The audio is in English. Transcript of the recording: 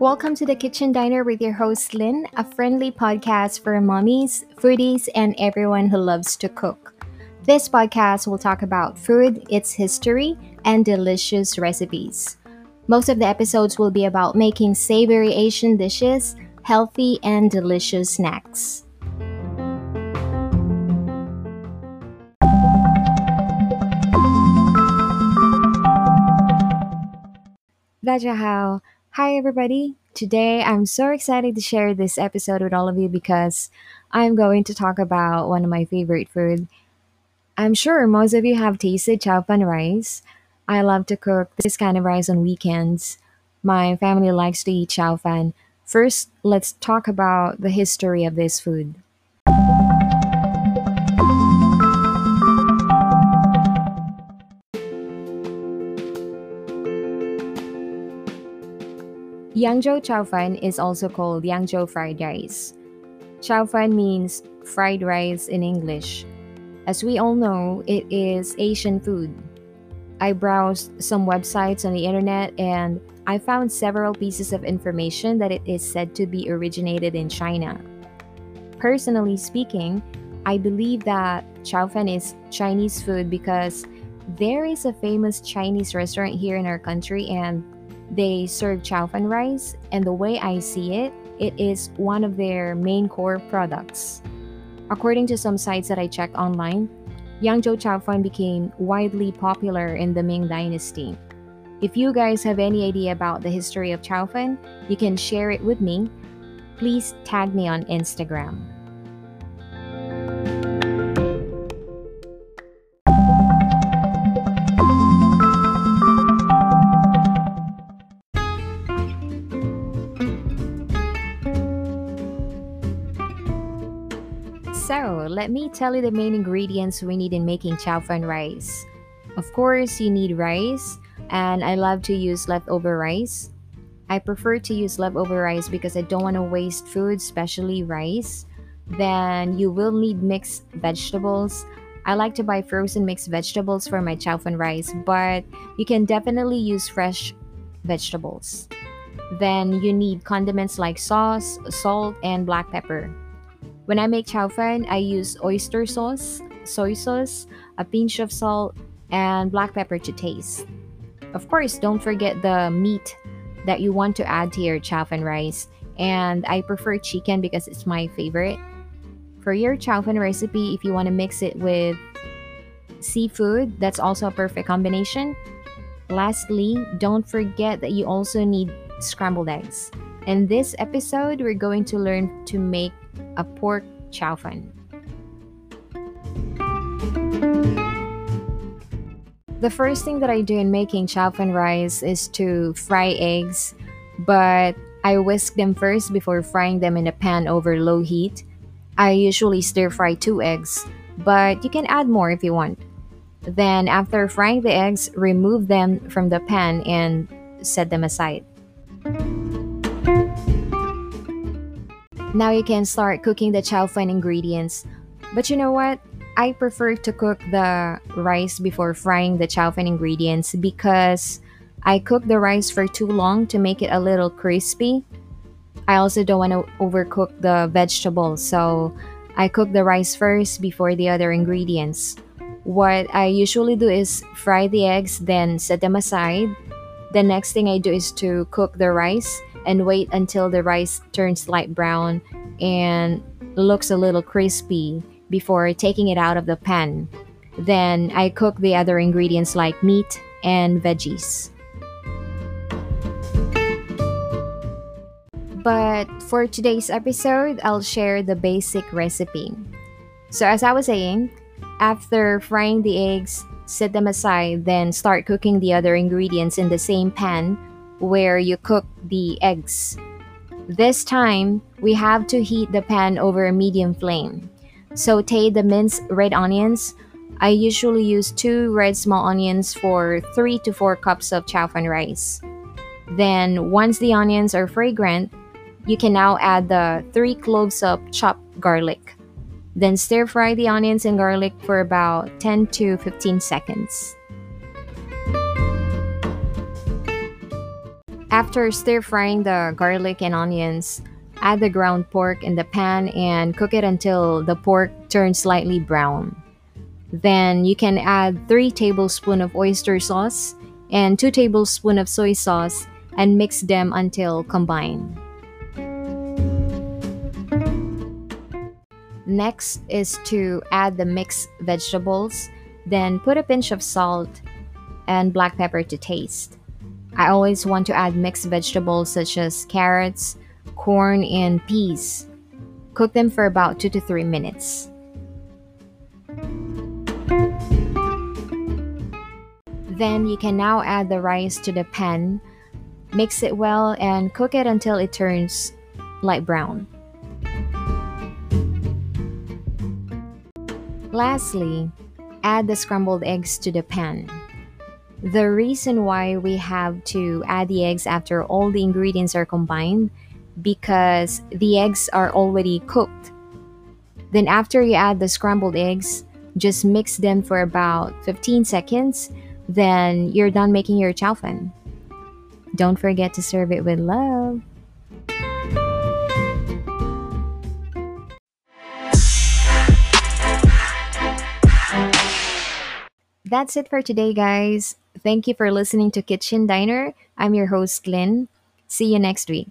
Welcome to the Kitchen Diner with your host Lynn, a friendly podcast for mommies, foodies, and everyone who loves to cook. This podcast will talk about food, its history, and delicious recipes. Most of the episodes will be about making savory Asian dishes, healthy, and delicious snacks. Dajahao. Hi, everybody. Today, I'm so excited to share this episode with all of you because I'm going to talk about one of my favorite food. I'm sure most of you have tasted chow fan rice. I love to cook this kind of rice on weekends. My family likes to eat chow fan. First, let's talk about the history of this food. Yangzhou chow fan is also called Yangzhou fried rice. Chow fan means fried rice in English. As we all know, it is Asian food. I browsed some websites on the internet and I found several pieces of information that it is said to be originated in China. Personally speaking, I believe that chow fan is Chinese food because there is a famous Chinese restaurant here in our country and they serve chow fan rice, and the way I see it, it is one of their main core products. According to some sites that I checked online, Yangzhou chow fan became widely popular in the Ming Dynasty. If you guys have any idea about the history of chow fan, you can share it with me. Please tag me on Instagram. So, let me tell you the main ingredients we need in making chow fan rice. Of course, you need rice, and I love to use leftover rice. I prefer to use leftover rice because I don't want to waste food, especially rice. Then you will need mixed vegetables. I like to buy frozen mixed vegetables for my chow fan rice, but you can definitely use fresh vegetables. Then you need condiments like sauce, salt, and black pepper. When I make chow fan, I use oyster sauce, soy sauce, a pinch of salt, and black pepper to taste. Of course, don't forget the meat that you want to add to your chow fan rice. And I prefer chicken because it's my favorite. For your chow fan recipe, if you want to mix it with seafood, that's also a perfect combination. Lastly, don't forget that you also need scrambled eggs. In this episode, we're going to learn to make a pork chow fan. The first thing that I do in making chow fan rice is to fry eggs, but I whisk them first before frying them in a pan over low heat. I usually stir fry two eggs, but you can add more if you want. Then, after frying the eggs, remove them from the pan and set them aside. Now you can start cooking the chow fan ingredients. But you know what? I prefer to cook the rice before frying the chow fan ingredients because I cook the rice for too long to make it a little crispy. I also don't want to overcook the vegetables, so I cook the rice first before the other ingredients. What I usually do is fry the eggs, then set them aside. The next thing I do is to cook the rice and wait until the rice turns light brown and looks a little crispy before taking it out of the pan. Then I cook the other ingredients like meat and veggies. But for today's episode, I'll share the basic recipe. So, as I was saying, after frying the eggs, set them aside, then start cooking the other ingredients in the same pan where you cook the eggs. This time, we have to heat the pan over a medium flame. Saute the minced red onions. I usually use two red small onions for 3 to 4 cups of chow fan rice. Then, once the onions are fragrant, you can now add the 3 cloves of chopped garlic. Then stir fry the onions and garlic for about 10 to 15 seconds. After stir frying the garlic and onions, add the ground pork in the pan and cook it until the pork turns slightly brown. Then you can add 3 tablespoons of oyster sauce and 2 tablespoons of soy sauce and mix them until combined. Next is to add the mixed vegetables, then put a pinch of salt and black pepper to taste. I always want to add mixed vegetables such as carrots, corn, and peas. Cook them for about 2 to 3 minutes. Then you can now add the rice to the pan, mix it well, and cook it until it turns light brown. Lastly, add the scrambled eggs to the pan. The reason why we have to add the eggs after all the ingredients are combined because the eggs are already cooked. Then after you add the scrambled eggs, just mix them for about 15 seconds, then you're done making your chow. Don't forget to serve it with love. That's it for today, guys. Thank you for listening to Kitchen Diner. I'm your host, Lynn. See you next week.